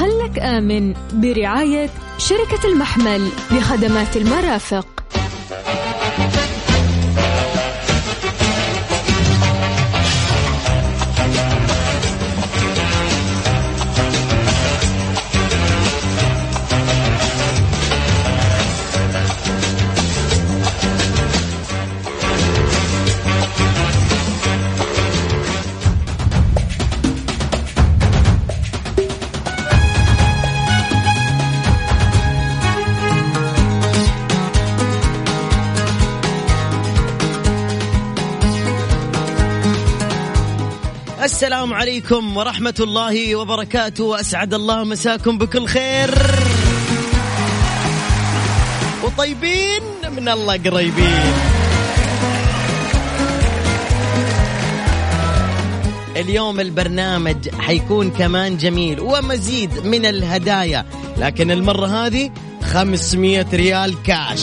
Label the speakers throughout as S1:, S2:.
S1: خلك آمن برعاية شركة المحمل لخدمات المرافق.
S2: السلام عليكم ورحمة الله وبركاته. وأسعد الله مساكم بكل خير. وطيبين من الله قريبين. اليوم البرنامج حيكون كمان جميل ومزيد من الهدايا لكن المرة هذه 500 ريال كاش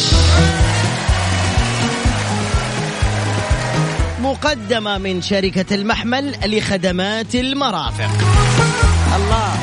S2: مقدمة من شركة المحمل لخدمات المرافق. الله.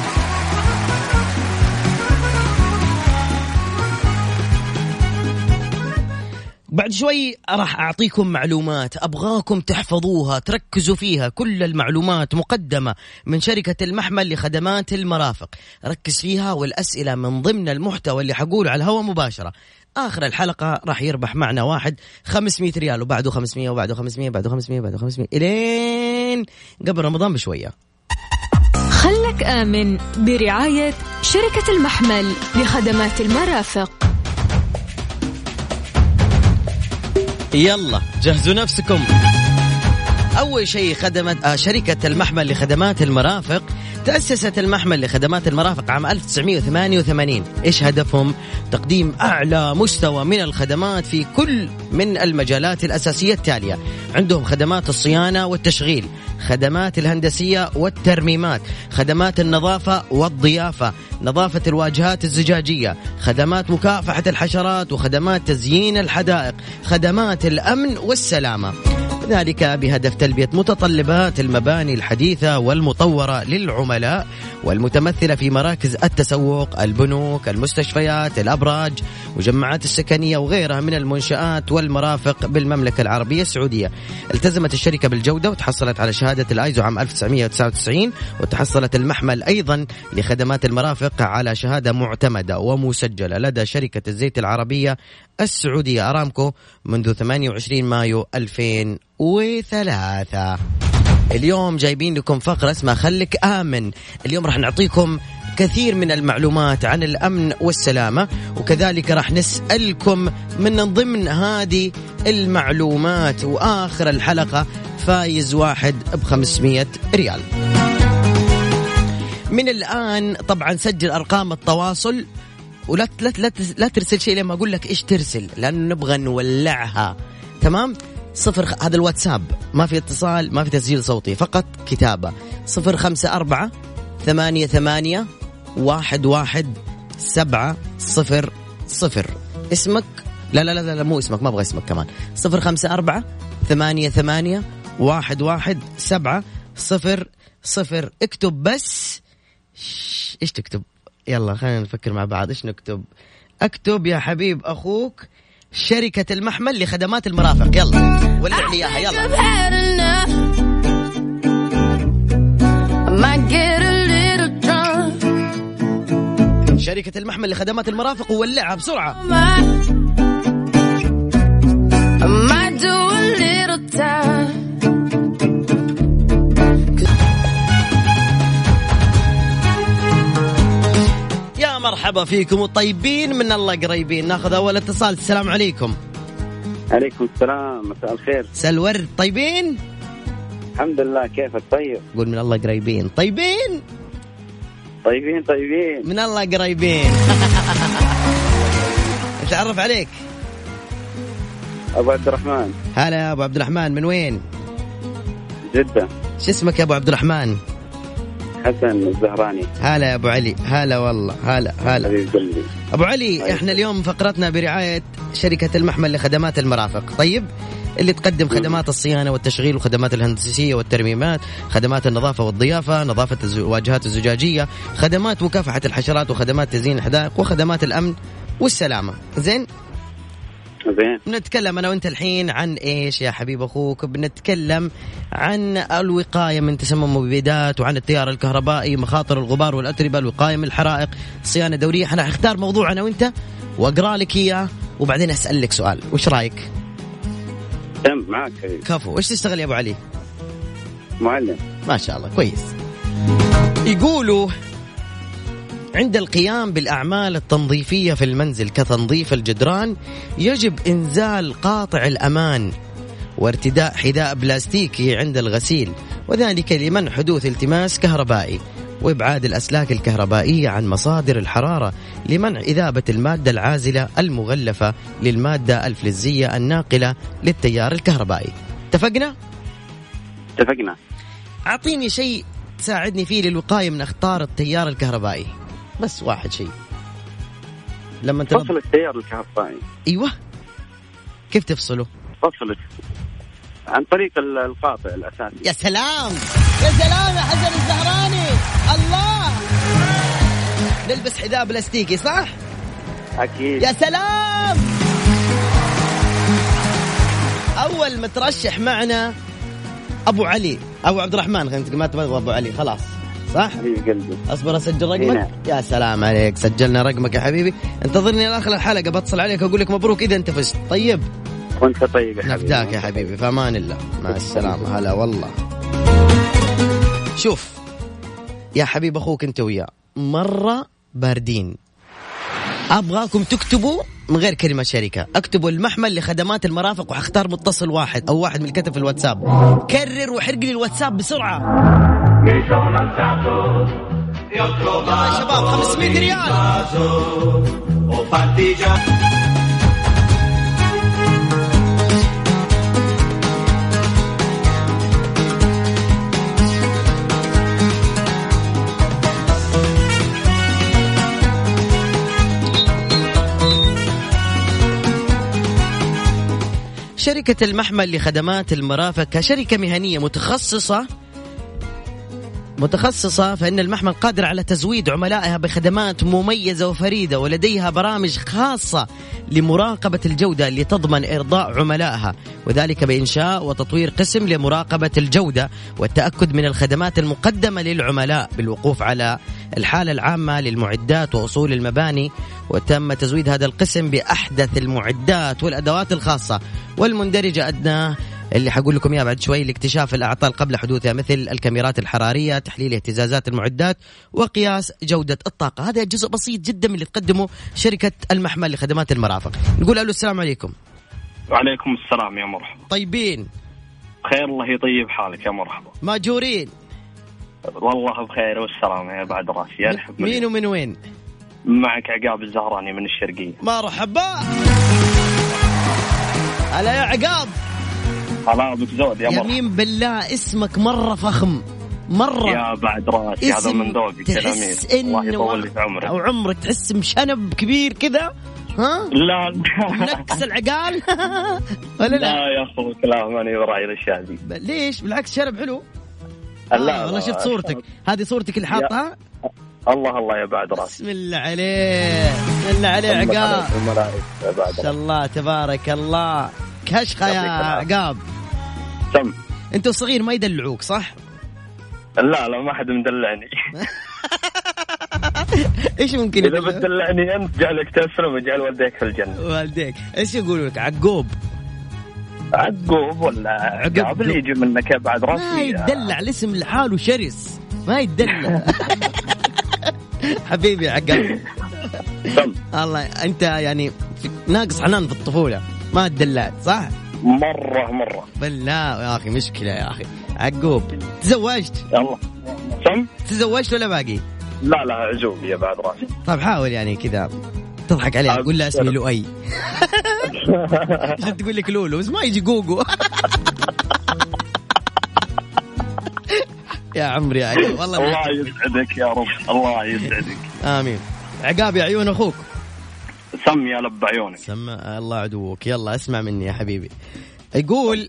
S2: بعد شوي راح أعطيكم معلومات أبغاكم تحفظوها تركزوا فيها. كل المعلومات مقدمة من شركة المحمل لخدمات المرافق. ركز فيها والأسئلة من ضمن المحتوى اللي حقوله على الهواء مباشرة. آخر الحلقة راح يربح معنا واحد 500 ريال وبعده 500 وبعده 500 بعده 500 بعده 500 إلين قبل رمضان بشوية.
S1: خلك آمن برعاية شركة المحمل لخدمات المرافق.
S2: يلا جهزوا نفسكم. أول شيء خدمت آه شركة المحمل لخدمات المرافق تأسست المحمل لخدمات المرافق عام 1988 إيش هدفهم؟ تقديم أعلى مستوى من الخدمات في كل من المجالات الأساسية التالية. عندهم خدمات الصيانة والتشغيل خدمات الهندسية والترميمات خدمات النظافة والضيافة نظافة الواجهات الزجاجية خدمات مكافحة الحشرات وخدمات تزيين الحدائق خدمات الأمن والسلامة. ذلك بهدف تلبية متطلبات المباني الحديثة والمطورة للعملاء والمتمثلة في مراكز التسوق البنوك المستشفيات الأبراج مجمعات السكنية وغيرها من المنشآت والمرافق بالمملكة العربية السعودية. التزمت الشركة بالجودة وتحصلت على شهادة الآيزو عام 1999 وتحصلت المحمل أيضا لخدمات المرافق على شهادة معتمدة ومسجلة لدى شركة الزيت العربية السعودية أرامكو منذ 28 مايو 2003 اليوم جايبين لكم فقرة اسمها خلك آمن. اليوم راح نعطيكم كثير من المعلومات عن الأمن والسلامة وكذلك راح نسألكم من ضمن هذه المعلومات. وآخر الحلقة فايز واحد ب 500 ريال. من الآن طبعا سجل أرقام التواصل ولا لا لا لا ترسل شيء لما أقول لك إيش ترسل لأنه نبغى نولعها. تمام؟ صفر هذا الواتساب. ما في اتصال ما في تسجيل صوتي فقط كتابة. صفر خمسة أربعة ثمانية ثمانية واحد واحد سبعة صفر صفر. اسمك؟ لا لا لا, لا مو اسمك ما أبغى اسمك كمان. صفر خمسة أربعة ثمانية ثمانية واحد واحد سبعة صفر صفر. اكتب بس. إيش تكتب؟ يلا خلينا نفكر مع بعض. إيش نكتب؟ اكتب يا حبيب أخوك شركة المحمل لخدمات المرافق. يلا ولع لي إياها يلا. شركة المحمل لخدمات المرافق وولعها بسرعة. مرحبا فيكم. وطيبين من الله قريبين. ناخذ أول اتصال. السلام عليكم.
S3: عليكم السلام. مساء الخير.
S2: سل ورد طيبين؟
S3: الحمد لله. كيفك؟ طيب.
S2: قول من الله قريبين. طيبين؟
S3: طيبين طيبين.
S2: من الله قريبين. اتعرف عليك؟
S3: أبو عبد الرحمن.
S2: هلا يا أبو عبد الرحمن. من وين؟
S3: جدة.
S2: شو اسمك يا أبو عبد الرحمن؟
S3: حسن الزهراني.
S2: هلا يا أبو علي. هلا والله. هلا هلا.
S3: حبيب
S2: أبو علي إحنا اليوم فقرتنا برعاية شركة المحمل لخدمات المرافق. طيب اللي تقدم خدمات الصيانة والتشغيل والخدمات الهندسية والترميمات خدمات النظافة والضيافة نظافة الواجهات الزجاجية خدمات مكافحة الحشرات وخدمات تزيين الحدائق وخدمات الأمن والسلامة. زين
S3: زين.
S2: بنتكلم أنا وأنت الحين عن إيش يا حبيب أخوك؟ بنتكلم عن الوقاية من تسمم المبيدات وعن التيار الكهربائي مخاطر الغبار والأتربة الوقاية من الحرائق صيانه دوريه أنا اختار موضوع أنا وأنت وأقرأ لك إياه وبعدين اسالك سؤال. وش رأيك؟
S3: تم معك. حبيبي
S2: كفو. إيش تشتغل يا أبو علي؟
S3: معلم.
S2: ما شاء الله كويس. يقولوا عند القيام بالأعمال التنظيفية في المنزل كتنظيف الجدران يجب إنزال قاطع الأمان وارتداء حذاء بلاستيكي عند الغسيل وذلك لمنع حدوث التماس كهربائي وإبعاد الأسلاك الكهربائية عن مصادر الحرارة لمنع إذابة المادة العازلة المغلفة للمادة الفلزية الناقلة للتيار الكهربائي. اتفقنا؟
S3: اتفقنا
S2: أعطيني شيء تساعدني فيه للوقاية من أخطار التيار الكهربائي. بس واحد شيء. لما ترد...
S3: فصل التيار الكهربائي.
S2: إيوه. كيف تفصله؟
S3: فصل عن طريق ال- القاطع الأساسي.
S2: يا سلام! يا سلام يا حسن الزهراني! الله! نلبس حذاء بلاستيكي صح؟
S3: أكيد.
S2: يا سلام! أول مترشح معنا أبو علي ابو عبد الرحمن ما تبغى أبو علي خلاص. صح؟
S3: قلبي.
S2: أصبر أسجل رقمك؟
S3: هنا.
S2: يا سلام عليك. سجلنا رقمك يا حبيبي. انتظرني لآخر الحلقة بتصل عليك واقول لك مبروك إذا أنت فزت. طيب؟
S3: وأنت طيب يا حبيبي.
S2: نفداك يا حبيبي. في أمان الله. مع السلامة. هلا والله. شوف يا حبيب أخوك أنت وياه مرة باردين. أبغاكم تكتبوا من غير كلمة شركة. اكتبوا المحمل لخدمات المرافق وحختار متصل واحد أو واحد من اللي كتب في الواتساب. كرر وحرق لي الواتساب بسرعة. يلا يا شباب 500 ريال شركة المحمل لخدمات المرافق كشركة مهنية متخصصة متخصصة فإن المحمل قادر على تزويد عملائها بخدمات مميزة وفريدة ولديها برامج خاصة لمراقبة الجودة لتضمن إرضاء عملائها. وذلك بإنشاء وتطوير قسم لمراقبة الجودة والتأكد من الخدمات المقدمة للعملاء بالوقوف على الحالة العامة للمعدات وأصول المباني. وتم تزويد هذا القسم بأحدث المعدات والأدوات الخاصة. والمندرجة أدناه اللي حقول لكم إياه بعد شوي لاكتشاف الأعطال قبل حدوثها مثل الكاميرات الحرارية، تحليل اهتزازات المعدات وقياس جودة الطاقة، هذا جزء بسيط جدا من اللي تقدمه شركة المحمل لخدمات المرافق. نقول ألو السلام عليكم.
S4: وعليكم السلام يا مرحبا.
S2: طيبين.
S4: خير الله يطيب حالك يا مرحبا.
S2: ماجورين.
S4: والله بخير والسلامة يا بعد راسي يا
S2: مين ومن وين؟
S4: معك عقاب الزهراني من الشرقية.
S2: مرحبا. هلا يا عقاب؟
S4: بك زود يا مرحبا
S2: يمين بالله اسمك مرة فخم مرة.
S4: يا بعد رأسي هذا من ذوقك يا
S2: تحس
S4: الله
S2: إنه
S4: يطول لي في
S2: أو
S4: عمرك
S2: عمرك تحس مشنب كبير كذا؟ ها؟
S4: لا.
S2: منكس العقال؟ ولا
S4: لا؟
S2: لا
S4: يا أخوك لا ماني براعي الاشياء دي
S2: ليش؟ بالعكس شرب حلو.
S4: لا
S2: آه والله شفت صورتك. هذه صورتك اللي حاطها
S4: الله الله يا بعد رأسي.
S2: بسم الله عليه بسم الله عليه
S4: الله
S2: عقاب.
S4: يا
S2: ما شاء الله تبارك الله. كشخة يا. عقاب.
S4: سم
S2: انت صغير ما يدلعوك صح؟
S4: لا لا ما حد مدلعني.
S2: إيش ممكن إذا؟
S4: بتدلعني أنت جعلك تسلم وجعل والديك في الجنة.
S2: والديك. إيش يقولوا لك؟ عقوب.
S4: عقوب ولا. عقاب اللي يجي منك بعد راسي.
S2: ما يتدلع الاسم لحاله شرس. ما يتدلع حبيبي عقاب
S4: سم
S2: الله أنت يعني ناقص حنان في الطفولة. ما تدلعت صح؟
S4: مرة مرة.
S2: بالله يا أخي مشكلة يا أخي. عقوب تزوجت؟
S4: يلا. سم
S2: تزوجت ولا باقي؟
S4: لا لا عزوب يا بعد راسي.
S2: طيب حاول يعني كذا تضحك عليه قول له اسمي لؤي. عشان تقول لك لولو بس ما يجي جوجو يا عمري يا عقاب والله
S4: الله يسعدك يا رب الله يسعدك.
S2: آمين. عقاب يا عيون أخوك.
S4: سم يا لب عيونك.
S2: سمع الله عدوك يلا اسمع مني يا حبيبي. يقول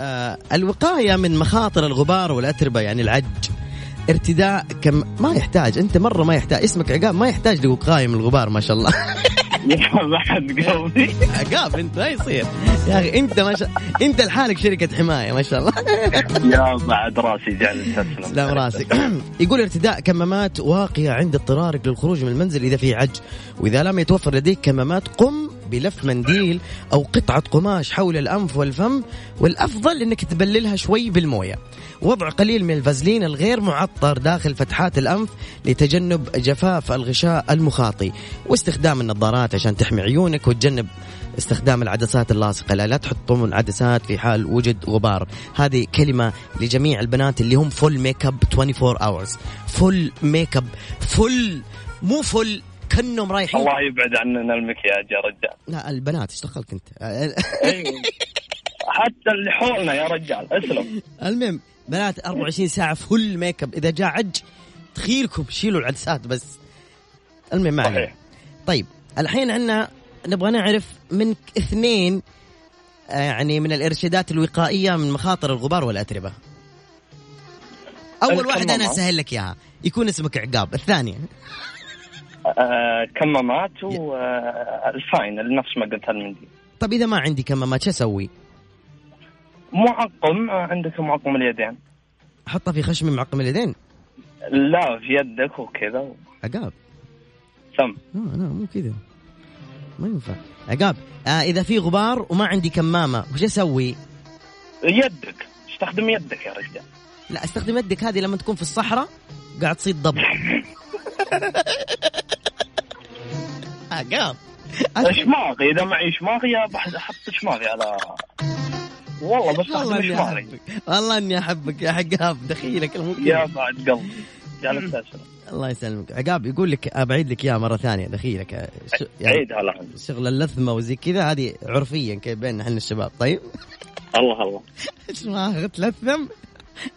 S2: آه الوقاية من مخاطر الغبار والأتربة يعني العج. ارتداء كم ما يحتاج انت مرة ما يحتاج اسمك عقاب ما يحتاج لوقايه من الغبار ما شاء الله.
S4: ما حد قلبي
S2: عقاب انت ما يصير. يا أخي انت ما شاء انت لحالك شركة حماية ما شاء الله.
S4: يا بعد راسي جعل تسلم
S2: سلام راسك. يقول ارتداء كمامات واقية عند اضطرارك للخروج من المنزل إذا في عج وإذا لم يتوفر لديك كمامات قم بلف منديل أو قطعة قماش حول الأنف والفم والأفضل أنك تبللها شوي بالموية. وضع قليل من الفازلين الغير معطر داخل فتحات الأنف لتجنب جفاف الغشاء المخاطي. واستخدام النظارات عشان تحمي عيونك وتجنب استخدام العدسات اللاصقة. لا, لا تحطون عدسات في حال وجد غبار. هذه كلمة لجميع البنات اللي هم full makeup 24 hours. full makeup full مو full كأنهم رايحين.
S4: الله يبعد عننا المكياج يا رجال
S2: لا البنات إيش دخلك أنت؟
S4: أيوة. حتى اللي حولنا يا رجال اسلم.
S2: المهم بنات 24 ساعة full makeup إذا جاء عج تخيلكم شيلوا العدسات بس المهم ما علينا. طيب الحين عندنا نبغى نعرف من اثنين آه، يعني من الإرشادات الوقائية من مخاطر الغبار والاتربه. أول واحدة
S4: أنا.
S2: أسهل لك إياها يكون اسمك عقاب، الثانية
S4: آه كمامات والفاين نفس ما قلت المنديل
S2: طيب إذا ما عندي كمامات شو أسوي؟
S4: معقم آه، عندك معقم اليدين.
S2: احطها في خشمي معقم اليدين؟
S4: لا في يدك وكذا.
S2: عقاب.
S4: سم
S2: لا لا مو كذا. ما ينفع. عقاب آه إذا في غبار وما عندي كمامة وش أسوي؟
S4: يدك. استخدم يدك يا رجال.
S2: لا استخدم يدك هذه لما تكون في الصحراء قاعد تصيد ضب عقاب.
S4: شماغي إذا معي شماغي أحط شماغي على والله
S2: والله
S4: بستخدم إني
S2: أحبك. والله إني أحبك يا عقاب. دخيلك
S4: يا بعد قلبي
S2: الله يسلمك. عقاب يقول لك ابعيد لك اياها مرة ثانية دخيلك ش- يعني
S4: عيدها الان
S2: شغل اللثمة وزي كذا هذه عرفيا كيف بيننا إحنا الشباب. طيب؟
S4: الله الله.
S2: إيش ما تلثم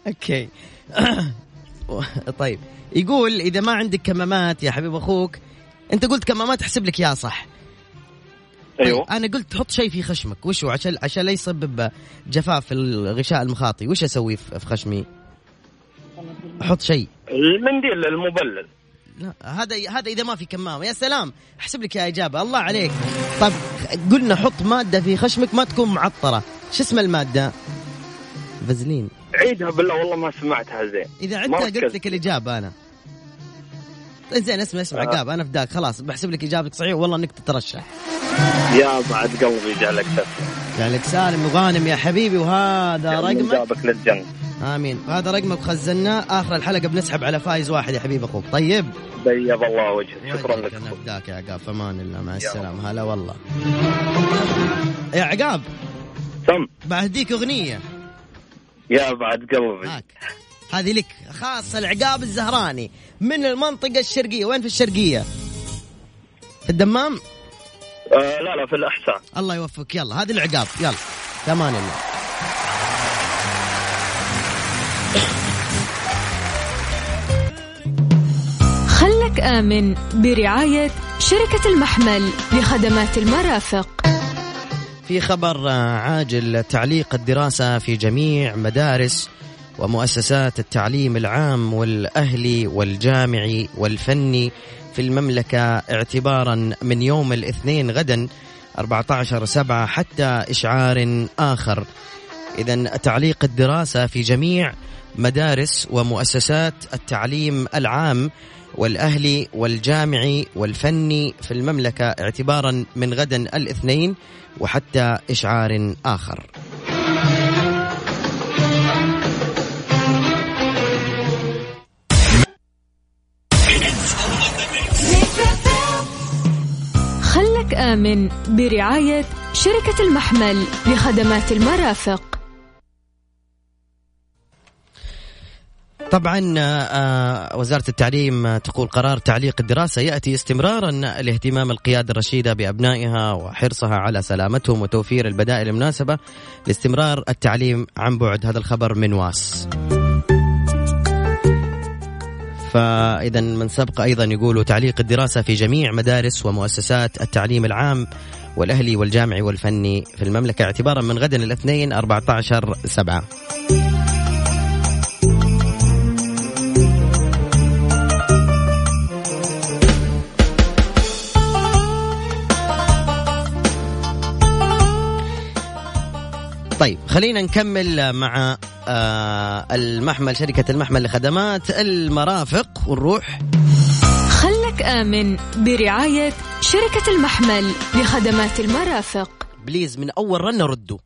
S2: أوكي. طيب. يقول إذا ما عندك كمامات يا حبيب أخوك أنت قلت كمامات أحسب لك إياها صح؟
S4: أيوه.
S2: طيب أنا قلت حط شيء في خشمك. وش هو؟ عشان عشان لا يسبب جفاف في الغشاء المخاطي. وش أسوي في خشمي؟ أحط شيء.
S4: المنديل المبلل.
S2: لا هذا هذا إذا ما في كمامة. يا سلام. أحسب لك يا إجابة. الله عليك. طيب قلنا حط مادة في خشمك ما تكون معطرة. شو اسم المادة؟ فازلين.
S4: عيدها بالله والله ما سمعتها زين. إذا
S2: عدتها قلت. لك الإجابة أنا. زين اسمع اسمع عقاب أنا فداك خلاص بحسب لك إجابتك صحيح والله إنك تترشح.
S4: يا بعد قلبي جعلك تسلم
S2: جعلك سالم وغانم يا حبيبي وهذا رقمك؟
S4: جابك للجنة.
S2: آمين. هذا رقمك خزناه آخر الحلقة بنسحب على فايز واحد يا حبيب أخوك. طيب.
S4: بيض الله وجهك. شكرا لك.
S2: أنا فداك يا عقاب فمان الله مع السلامة. هلا والله. يا عقاب.
S4: سم.
S2: بهديك أغنية.
S4: يا بعد قلبي.
S2: هاك. هذه لك خاصة العقاب الزهراني. من المنطقة الشرقية وين في الشرقية؟ في الدمام؟
S4: آه لا لا في الأحسان.
S2: الله يوفقك. يلا هذه العقاب. يلا ثمان الله
S1: خلك آمن برعاية شركة المحمل لخدمات المرافق.
S2: في خبر آه، عاجل تعليق الدراسة في جميع مدارس ومؤسسات التعليم العام والأهلي والجامعي والفني في المملكة اعتبارا من يوم الاثنين غدا 14 سبعة حتى إشعار آخر. إذا تعليق الدراسة في جميع مدارس ومؤسسات التعليم العام والأهلي والجامعي والفني في المملكة اعتبارا من غدا الاثنين وحتى إشعار آخر.
S1: آمن برعاية شركة المحمل لخدمات المرافق.
S2: طبعا آه، وزارة التعليم تقول قرار تعليق الدراسة يأتي استمرارا لاهتمام القيادة الرشيدة بأبنائها وحرصها على سلامتهم وتوفير البدائل المناسبة لاستمرار التعليم عن بعد. هذا الخبر من واس. فإذا من سبق أيضا يقولوا تعليق الدراسة في جميع مدارس ومؤسسات التعليم العام والأهلي والجامعي والفني في المملكة. اعتبارا من غد الاثنين 14 سبعة. طيب خلينا نكمل مع المحمل شركة المحمل لخدمات المرافق ونروح
S1: خلك آمن برعاية شركة المحمل لخدمات المرافق.
S2: بليز من أول رنة ردوا.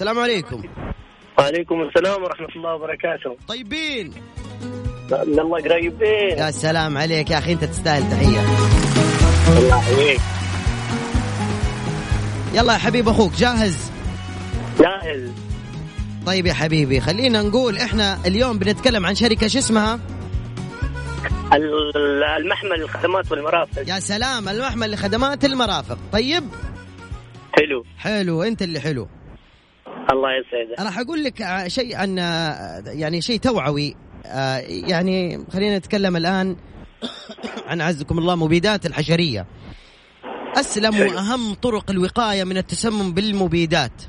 S2: السلام عليكم.
S5: وعليكم السلام ورحمة الله وبركاته.
S2: طيبين.
S5: من الله قريبين.
S2: يا سلام عليك يا أخي أنت تستاهل تحية.
S5: الله يحييك.
S2: يلا يا حبيب أخوك جاهز؟
S5: جاهز.
S2: طيب يا حبيبي خلينا نقول إحنا اليوم بنتكلم عن شركة شو اسمها؟
S5: ال- المحمل الخدمات والمرافق.
S2: يا سلام المحمل لخدمات المرافق. طيب؟
S5: حلو.
S2: حلو أنت اللي حلو.
S5: الله يسعدك.
S2: أنا حقول لك شيء عن آه، يعني شيء توعوي. آه، يعني خلينا نتكلم الآن عن عزكم الله مبيدات الحشرية.
S5: أسلم.
S2: واهم طرق الوقاية من التسمم بالمبيدات.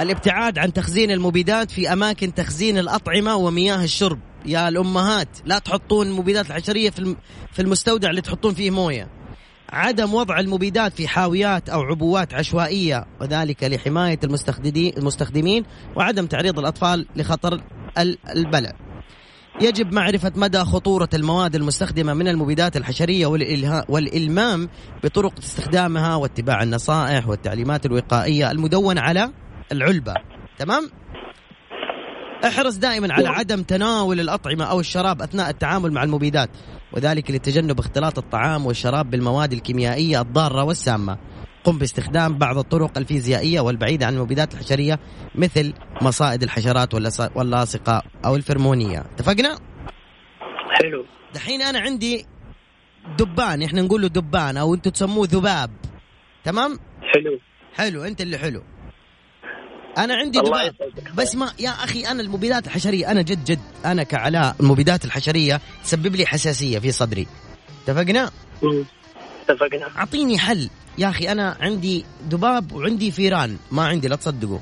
S2: الابتعاد عن تخزين المبيدات في أماكن تخزين الأطعمة ومياه الشرب. يا الأمهات لا تحطون المبيدات الحشرية في في المستودع اللي تحطون فيه موية. عدم وضع المبيدات في حاويات أو عبوات عشوائية وذلك لحماية المستخدمين المستخدمين وعدم تعريض الأطفال لخطر ال- البلع. يجب معرفة مدى خطورة المواد المستخدمة من المبيدات الحشرية والإلمام بطرق استخدامها واتباع النصائح والتعليمات الوقائية المدونة على العلبة تمام؟ احرص دائما على عدم تناول الأطعمة أو الشراب أثناء التعامل مع المبيدات وذلك لتجنب اختلاط الطعام والشراب بالمواد الكيميائية الضارة والسامة. قم باستخدام بعض الطرق الفيزيائية والبعيدة عن المبيدات الحشرية مثل مصائد الحشرات واللاصقة أو الفرمونية. اتفقنا؟
S5: حلو.
S2: دحين أنا عندي دبان إحنا نقول له دبان أو أنتم تسموه ذباب. تمام؟
S5: حلو.
S2: حلو أنت اللي حلو. أنا عندي
S5: يسعدك.
S2: بس ما يا أخي أنا المبيدات الحشرية أنا جد جد أنا كعلاء المبيدات الحشرية تسبب لي حساسية في صدري. اتفقنا.
S5: اتفقنا.
S2: أعطيني حل. يا أخي أنا عندي ذباب وعندي فيران. ما عندي لا تصدقوا.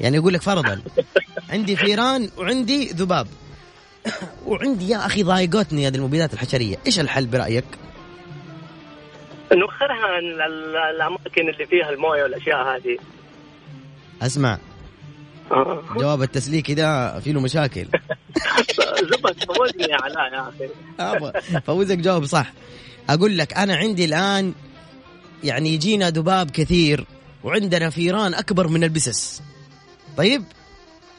S2: يعني أقول لك فرضا. عندي فيران وعندي ذباب. وعندي يا أخي ضايقتني هذه المبيدات الحشرية. إيش الحل برأيك؟
S5: نوخرها عن ال- الأماكن اللي فيها الموية والأشياء هذه. أسمع.
S2: جواب التسليكي ده فيه له مشاكل.
S5: زبط فوزني يا علاء يا أخي.
S2: أبا فوزك جاوب صح. أقول لك أنا عندي الآن يعني يجينا ذباب كثير وعندنا فيران أكبر من البسس. طيب؟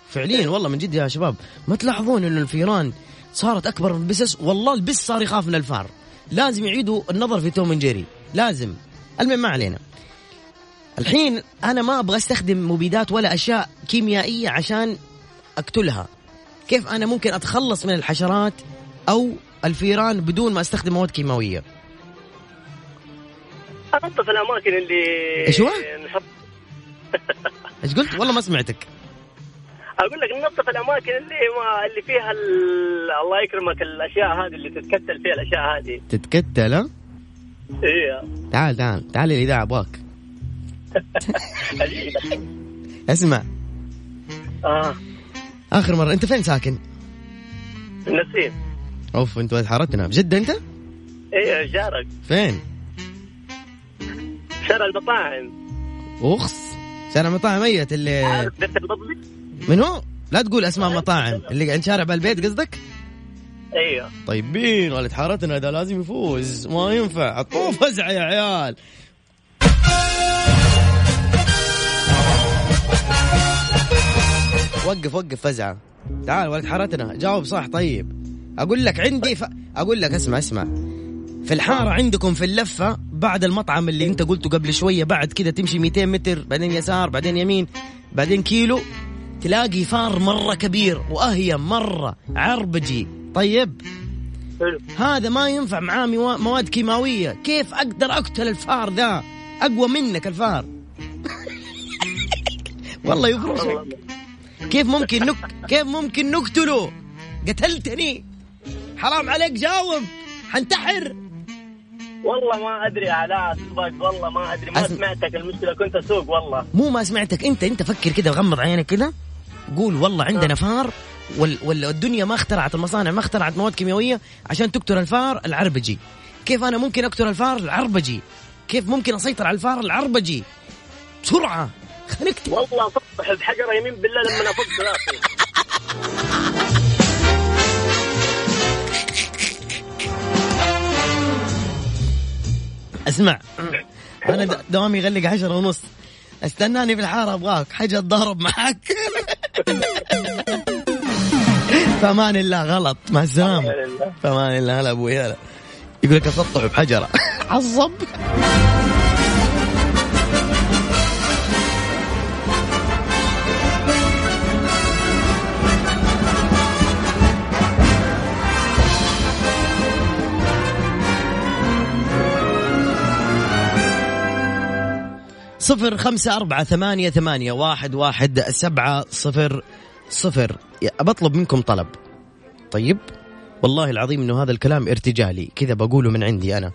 S2: فعليا والله من جد يا شباب ما تلاحظون إنه الفيران صارت أكبر من البسس؟ والله البس صار يخاف من الفار. لازم يعيدوا النظر في توم جيري لازم. المهم ما علينا. الحين أنا ما أبغى أستخدم مبيدات ولا أشياء كيميائية عشان أقتلها. كيف أنا ممكن أتخلص من الحشرات أو الفيران بدون ما أستخدم مواد كيماوية؟
S5: أنظف الأماكن اللي
S2: إيش هو؟
S5: نحط
S2: إيش قلت؟ والله ما سمعتك.
S5: أقول لك ننظف الأماكن اللي ما اللي فيها ال- الله يكرمك الأشياء هذه اللي تتكتل فيها الأشياء هذه.
S2: تتكتل ها؟
S5: إيه.
S2: تعال تعال تعال الاذاعه أبغاك. اسمع.
S5: آه.
S2: آخر مرة أنت فين ساكن؟
S5: نسيم.
S2: أوف أنت حارتنا بجد أنت؟
S5: إيه جارك
S2: فين؟
S5: شارع المطاعم.
S2: أخس. شارع مطاعم ميت اللي
S5: عارف
S2: من هو؟ لا تقول أسماء مطاعم اللي عند شارع بالبيت قصدك؟
S5: أيوه
S2: طيبين ولد حارتنا ده لازم يفوز. ما ينفع. عطوه فزعه يا عيال. وقف وقف فزعه تعال ولد حارتنا. جاوب صح طيب. أقول لك عندي ف... أقول لك اسمع اسمع. في الحارة عندكم في اللفة بعد المطعم اللي أنت قلته قبل شوية بعد كده تمشي 200 متر بعدين يسار بعدين يمين بعدين كيلو تلاقي فار مرة كبير واهيم مرة عربجي. طيب.
S5: حلو.
S2: هذا ما ينفع معاه موا- مواد كيماوية. كيف أقدر أقتل الفار ذا؟ أقوى منك الفار. والله يفرشك كيف ممكن نك... كيف ممكن نقتله؟ قتلتني. حرام عليك جاوب. حنتحر.
S5: والله ما أدري علاء صدق والله ما أدري. ما
S2: أسم-
S5: سمعتك المشكلة كنت أسوق والله.
S2: مو ما سمعتك. أنت أنت فكر كده غمض عينك كده. قول والله عندنا فار وال... وال... الدنيا ما اخترعت المصانع ما اخترعت مواد كيميائية عشان تقتل الفار العربجي كيف أنا ممكن أقتل الفار العربجي كيف ممكن أسيطر على الفار العربجي بسرعة. خليك
S5: والله صبح بحجره يمين بالله لما افك راسي
S2: اسمع أنا دوامي يغلق عشرة ونص. استناني في الحارة أبغاك. حاجة اتضارب معاك. فامان الله غلط. مع السلامة. فامان الله. هلا أبوي هلا. يقول لك اسطح بحجرة. عصب. صفر خمسة أربعة ثمانية ثمانية واحد واحد سبعة صفر صفر. بطلب منكم طلب. طيب والله العظيم إنه هذا الكلام ارتجالي. كذا بقوله من عندي أنا.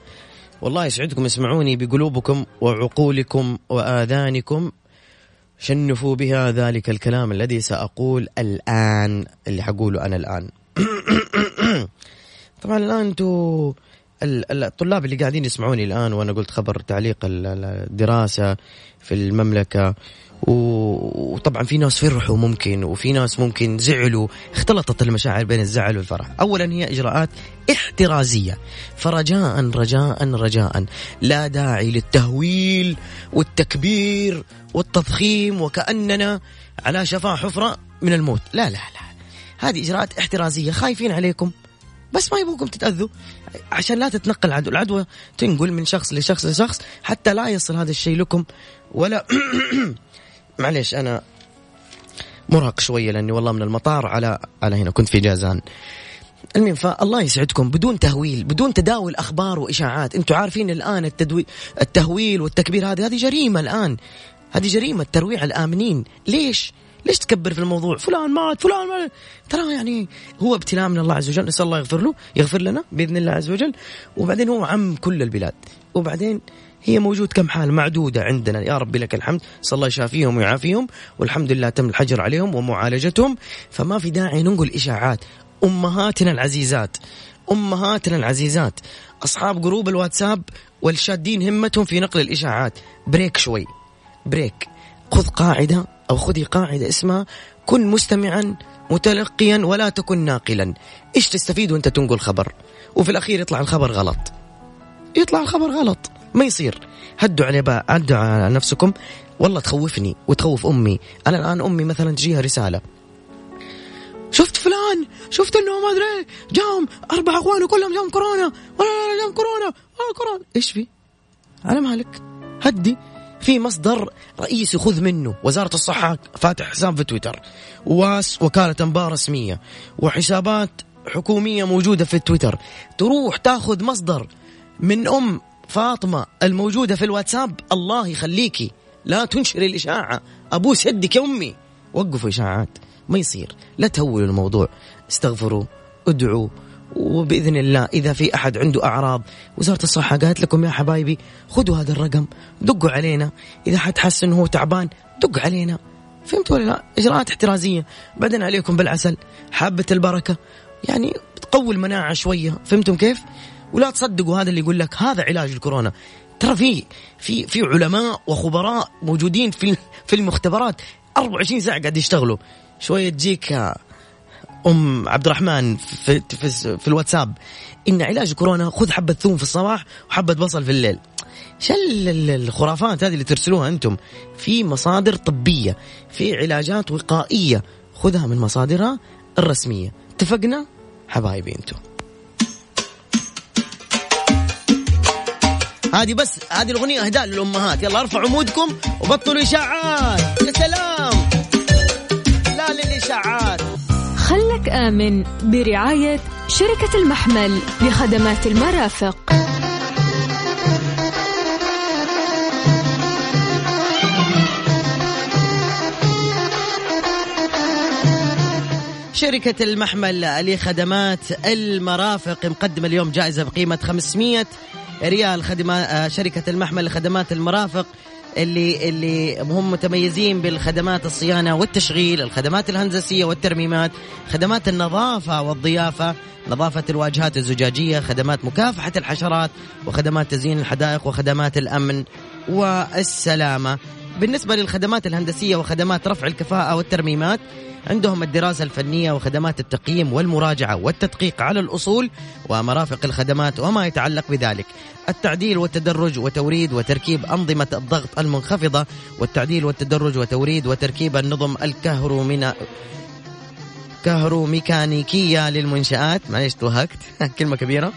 S2: والله يسعدكم اسمعوني بقلوبكم وعقولكم وآذانكم. شنفوا بها ذلك الكلام الذي سأقول الآن اللي حقوله أنا الآن. طبعا الآن أنتم الطلاب اللي قاعدين يسمعوني الآن وأنا قلت خبر تعليق ال- ال- الدراسة في المملكة. وطبعا في ناس فرحوا ممكن وفي ناس ممكن زعلوا. اختلطت المشاعر بين الزعل والفرح. اولا هي إجراءات احترازية. فرجاء رجاء رجاء. لا داعي للتهويل والتكبير والتضخيم وكأننا على شفا حفرة من الموت. لا لا لا. هذه إجراءات احترازية. خايفين عليكم. بس ما يبغوكم تتأذوا. عشان لا تتنقل العدوى العدوى تنقل من شخص لشخص لشخص حتى لا يصل هذا الشيء لكم. ولا معليش أنا مرهق شوية لأني والله من المطار على على هنا كنت في جازان. المهم فالله يسعدكم. بدون تهويل بدون تداول أخبار وإشاعات. أنتم عارفين الآن التدوي التهويل والتكبير هذه هذه جريمة الآن. هذه جريمة ترويع الآمنين. ليش؟ ليش تكبر في الموضوع؟ فلان مات فلان مات. ترى يعني هو ابتلاء من الله عز وجل. نسأل الله يغفر له يغفر لنا بإذن الله عز وجل. وبعدين هو عم كل البلاد. وبعدين هي موجود كم حال معدودة عندنا. يا رب لك الحمد. نسأل الله يشافيهم ويعافيهم. والحمد لله تم الحجر عليهم ومعالجتهم. فما في داعي ننقل إشاعات. أمهاتنا العزيزات. أمهاتنا العزيزات. أصحاب group الواتساب والشادين همتهم في نقل الإشاعات. break شوي. break. خذ قاعدة أو خذي قاعدة اسمها كن مستمعا متلقيا ولا تكن ناقلا. إيش تستفيد وأنت تنقل خبر؟ وفي الأخير يطلع الخبر غلط. يطلع الخبر غلط. ما يصير. هدوا بقى هدوا على نفسكم. والله تخوفني وتخوف أمي. أنا الآن أمي مثلا تجيها رسالة. شفت فلان؟ شفت إنه ما أدري جام أربع أخوانه كلهم جام كورونا. ولا لا جام كورونا. ولا كورونا. إيش في؟ على مالك. هدي. في مصدر رئيسي خذ منه وزارة الصحة فاتح حساب في تويتر. واس وكالة أنباء رسمية وحسابات حكومية موجودة في تويتر. تروح تاخذ مصدر من أم فاطمة الموجودة في الواتساب الله يخليكي لا تنشري الإشاعة. أبوس يدك يا أمي. وقفوا إشاعات. ما يصير. لا تهولوا الموضوع. استغفروا ادعوا. وبإذن الله إذا في أحد عنده أعراض وزارة الصحة قالت لكم يا حبايبي خذوا هذا الرقم دقوا علينا إذا حد حس انه هو تعبان دق علينا. فهمت ولا لا؟ إجراءات احترازية. بعدين عليكم بالعسل حابة البركة؟ يعني تقوي المناعة شوية فهمتم كيف؟ ولا تصدقوا هذا اللي يقول لك هذا علاج الكورونا. ترى في في في علماء وخبراء موجودين في في المختبرات 24 ساعة قاعد يشتغلوا. شوية تجيك أم عبد الرحمن في في, في الواتساب. إن علاج كورونا خذ حبة ثوم في الصباح وحبة بصل في الليل. شل الخرافات هذه اللي ترسلوها أنتم. في مصادر طبية في علاجات وقائية. خذها من مصادرها الرسمية. اتفقنا؟ حبايبي أنتم. هذه بس هذه الأغنية أهداء للأمهات. يلا أرفعوا مودكم وبطلوا إشاعات. يا سلام. لا للإشاعات.
S1: خلك آمن برعاية شركة المحمل لخدمات المرافق.
S2: شركة المحمل لخدمات المرافق مقدمة اليوم جائزة بقيمة 500 ريال. خدمة شركة المحمل لخدمات المرافق اللي اللي هم متميزين بالخدمات الصيانة والتشغيل، الخدمات الهندسية والترميمات، خدمات النظافة والضيافة، نظافة الواجهات الزجاجية، خدمات مكافحة الحشرات، وخدمات تزيين الحدائق وخدمات الأمن والسلامة. بالنسبة للخدمات الهندسية وخدمات رفع الكفاءة والترميمات عندهم الدراسة الفنية وخدمات التقييم والمراجعة والتدقيق على الأصول ومرافق الخدمات وما يتعلق بذلك. التعديل والتدرج وتوريد وتركيب أنظمة الضغط المنخفضة والتعديل والتدرج وتوريد وتركيب النظم الكهرومينا كهروميكانيكية للمنشآت. معليش توهقت. كلمة كبيرة.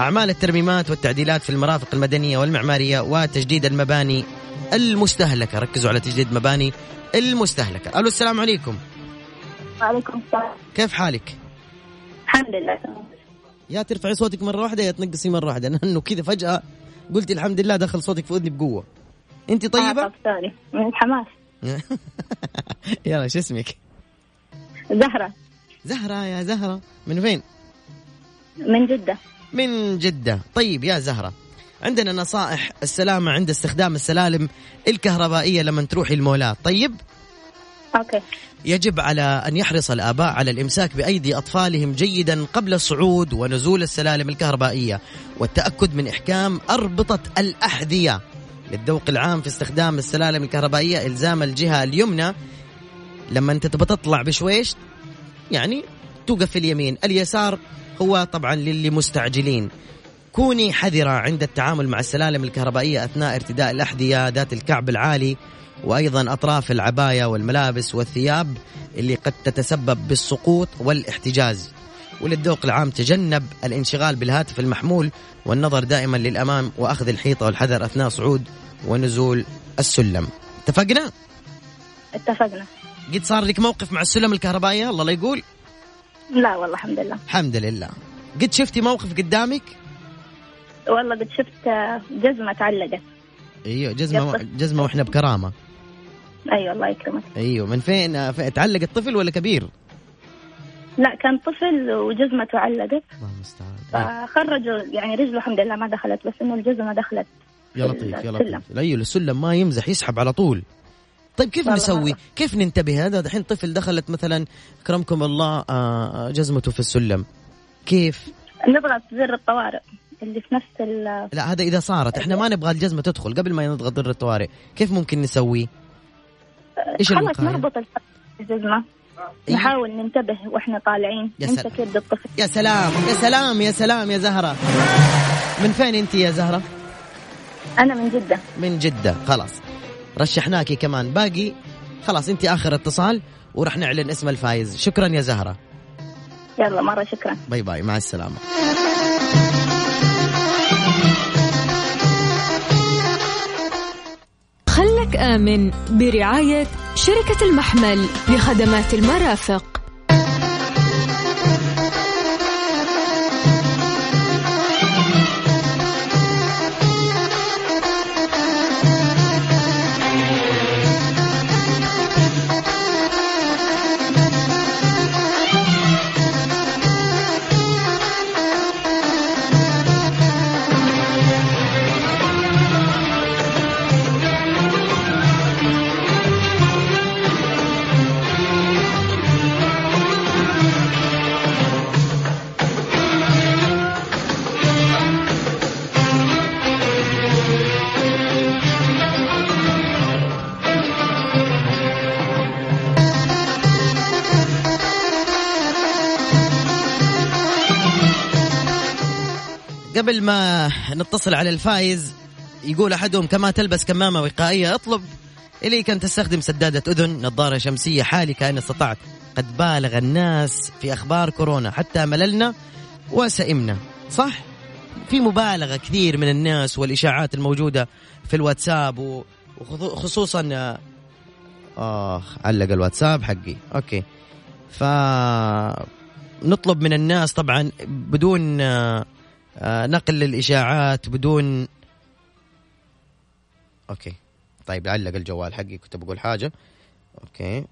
S2: أعمال الترميمات والتعديلات في المرافق المدنية والمعمارية وتجديد المباني المستهلكة. ركزوا على تجديد مباني المستهلكة. ألو السلام عليكم.
S6: وعليكم السلام.
S2: كيف حالك؟
S6: الحمد لله
S2: يا ترفعي صوتك مرة واحدة يا تنقصي مرة واحدة. لأنه كذا فجأة قلتي الحمد لله دخل صوتك في أذني بقوة. أنت طيبة؟
S6: آه، طب سوري. من الحماس.
S2: يلا شو اسمك؟
S6: زهرة.
S2: زهرة يا زهرة. من فين؟
S6: من جدة.
S2: من جدة. طيب يا زهرة عندنا نصائح السلامة عند استخدام السلالم الكهربائية لما تروحي المولات. طيب؟
S6: أوكي.
S2: يجب على أن يحرص الآباء على الإمساك بأيدي أطفالهم جيدا قبل الصعود ونزول السلالم الكهربائية والتأكد من إحكام أربطة الأحذية للذوق العام في استخدام السلالم الكهربائية إلزام الجهة اليمنى. لما أنت تطلع بشويش يعني توقف في اليمين. اليسار هو طبعا للي مستعجلين. كوني حذرة عند التعامل مع السلالم الكهربائية أثناء ارتداء الأحذية ذات الكعب العالي وأيضا أطراف العباية والملابس والثياب اللي قد تتسبب بالسقوط والاحتجاز. وللذوق العام تجنب الانشغال بالهاتف المحمول والنظر دائما للأمام وأخذ الحيطة والحذر أثناء صعود ونزول السلم. اتفقنا؟
S6: اتفقنا.
S2: قد صار لك موقف مع السلم الكهربائية؟ الله لا يقول.
S6: لا والله الحمد لله.
S2: الحمد لله. قد شفتي موقف قدامك؟
S6: والله قد شفت آه، جزمة تعلقت.
S2: أيوه جزمة
S6: يلا.
S2: جزمة وإحنا بكرامة.
S6: أيوه الله يكرمك
S2: أيوه من فين تعلق الطفل ولا كبير
S6: لا كان طفل وجزمته علقت
S2: الله المستعان
S6: فخرجوا يعني رجله الحمد لله ما دخلت بس إنه الجزمة دخلت
S2: يا لطيف يا. لطيف أيوه السلم ما يمزح يسحب على طول طيب كيف نسوي؟
S6: مرة.
S2: كيف ننتبه؟ هذا دحين طفل دخلت مثلا اكرمكم الله آه، جزمته في السلم كيف؟
S6: نضغط زر الطوارئ اللي في نفس ال
S2: لا هذا إذا صارت إحنا ما نبغى الجزمة تدخل قبل ما نضغط زر الطوارئ كيف ممكن نسوي؟ إيش
S6: خلاص؟ نربط الجزمة
S2: أيوة.
S6: نحاول ننتبه وإحنا طالعين
S2: يا
S6: نمسك
S2: سلام.
S6: يد الطفل.
S2: يا سلام يا سلام يا سلام يا زهرة. من فين أنت يا زهرة؟
S6: أنا من جدة.
S2: من جدة خلاص. رشحناكي كمان. باقي خلاص أنت آخر اتصال وراح نعلن اسم الفايز. شكرا يا زهرة.
S6: يلا مرة شكرا.
S2: bye bye مع السلامة.
S1: آمن برعاية شركة المحمل لخدمات المرافق.
S2: قبل ما نتصل على الفايز يقول أحدهم كما تلبس كمامة وقائية اطلب إليك أن تستخدم سدادة أذن نظارة شمسية حالكة إن استطعت. قد بالغ الناس في أخبار كورونا حتى مللنا وسئمنا. صح؟ في مبالغة كثير من الناس والإشاعات الموجودة في الواتساب وخصوصا آه علق الواتساب حقي. okay. ف نطلب من الناس طبعا بدون نقل للإشاعات بدون okay. طيب علق الجوال حقي كنت بقول حاجة. okay.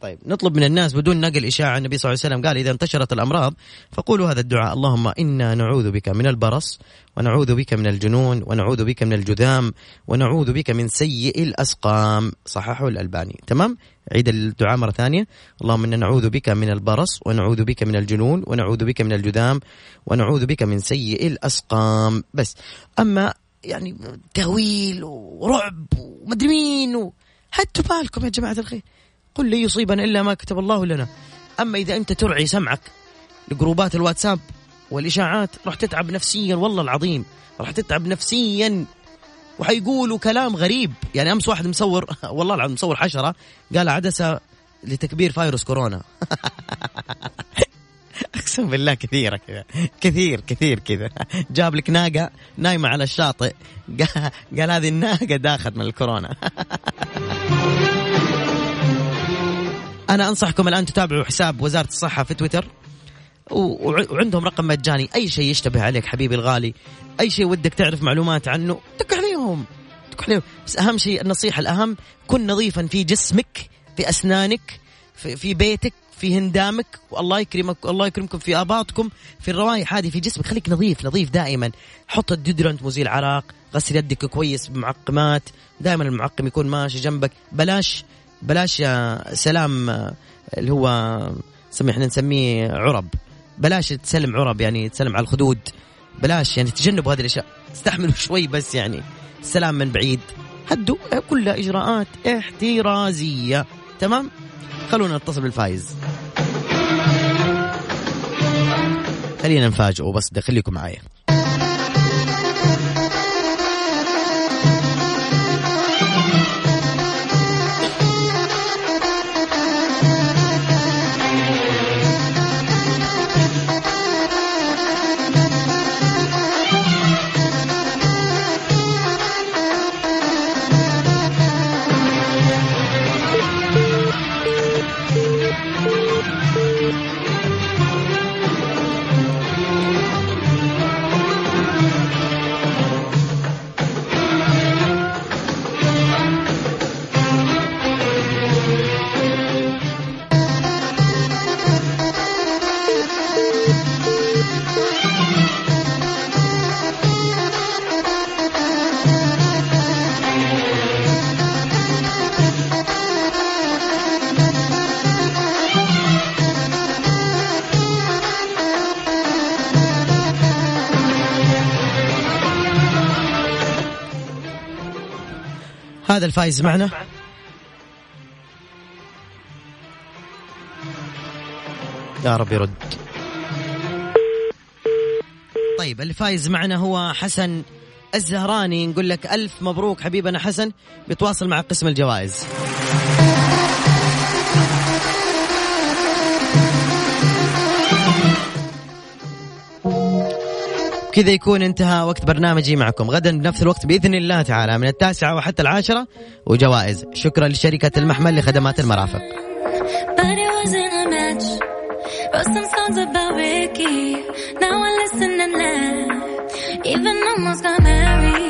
S2: طيب نطلب من الناس بدون نقل إشاعة النبي صلى الله عليه وسلم قال إذا انتشرت الأمراض فقولوا هذا الدعاء اللهم إنا نعوذ بك من البرص ونعوذ بك من الجنون ونعوذ بك من الجذام ونعوذ بك من سيء الأسقام. صححه الألباني. تمام؟ عيد الدعاء مرة ثانية. اللهم إنا نعوذ بك من البرص ونعوذ بك من الجنون ونعوذ بك من الجذام ونعوذ بك من سيء الأسقام. بس أما يعني تهويل ورعب ومدري مين و... هدوا بالكم يا جماعة الخير. قل لي يصيبنا إلا ما كتب الله لنا. أما إذا أنت ترعي سمعك لجروبات الواتساب والإشاعات راح تتعب نفسيا والله العظيم راح تتعب نفسيا. وحيقولوا كلام غريب. يعني أمس واحد مصور والله العظيم مصور حشرة قال عدسة لتكبير فيروس كورونا. أقسم بالله كثيرة كذا. كثير كثير كذا. جاب لك ناقة نايمة على الشاطئ. قال هذه الناقة داخل من الكورونا. أنا أنصحكم الآن تتابعوا حساب وزارة الصحة في تويتر. وعندهم رقم مجاني. أي شيء يشتبه عليك حبيبي الغالي. أي شيء ودك تعرف معلومات عنه دق عليهم. دق عليهم. بس أهم شيء النصيحة الأهم كن نظيفا في جسمك في أسنانك في, في بيتك في هندامك. والله يكرمك الله يكرمكم في آباطكم. في الروائح هذه في جسمك. خليك نظيف نظيف دائما. حط الديودرنت مزيل عراق. غسل يدك كويس بمعقمات. دائما المعقم يكون ماشي جنبك. بلاش بلاش سلام اللي هو سمي إحنا نسميه عرب. بلاش تسلم عرب يعني تسلم على الخدود. بلاش يعني تجنبوا هذه الأشياء. استحملوا شوي بس يعني. السلام من بعيد. هدوا كلها إجراءات احترازية. تمام؟ خلونا نتصل بالفايز. خلينا نفاجئه بس خليكم معايا. هذا الفايز معنا. يا رب يرد. طيب اللي فايز معنا هو حسن الزهراني. نقول لك ألف مبروك حبيبنا حسن. بيتواصل مع قسم الجوائز. كذا يكون انتهى وقت برنامجي معكم. غدا بنفس الوقت بإذن الله تعالى من التاسعة وحتى العاشرة وجوائز. شكرا لشركة المحمل لخدمات المرافق. Even almost got married.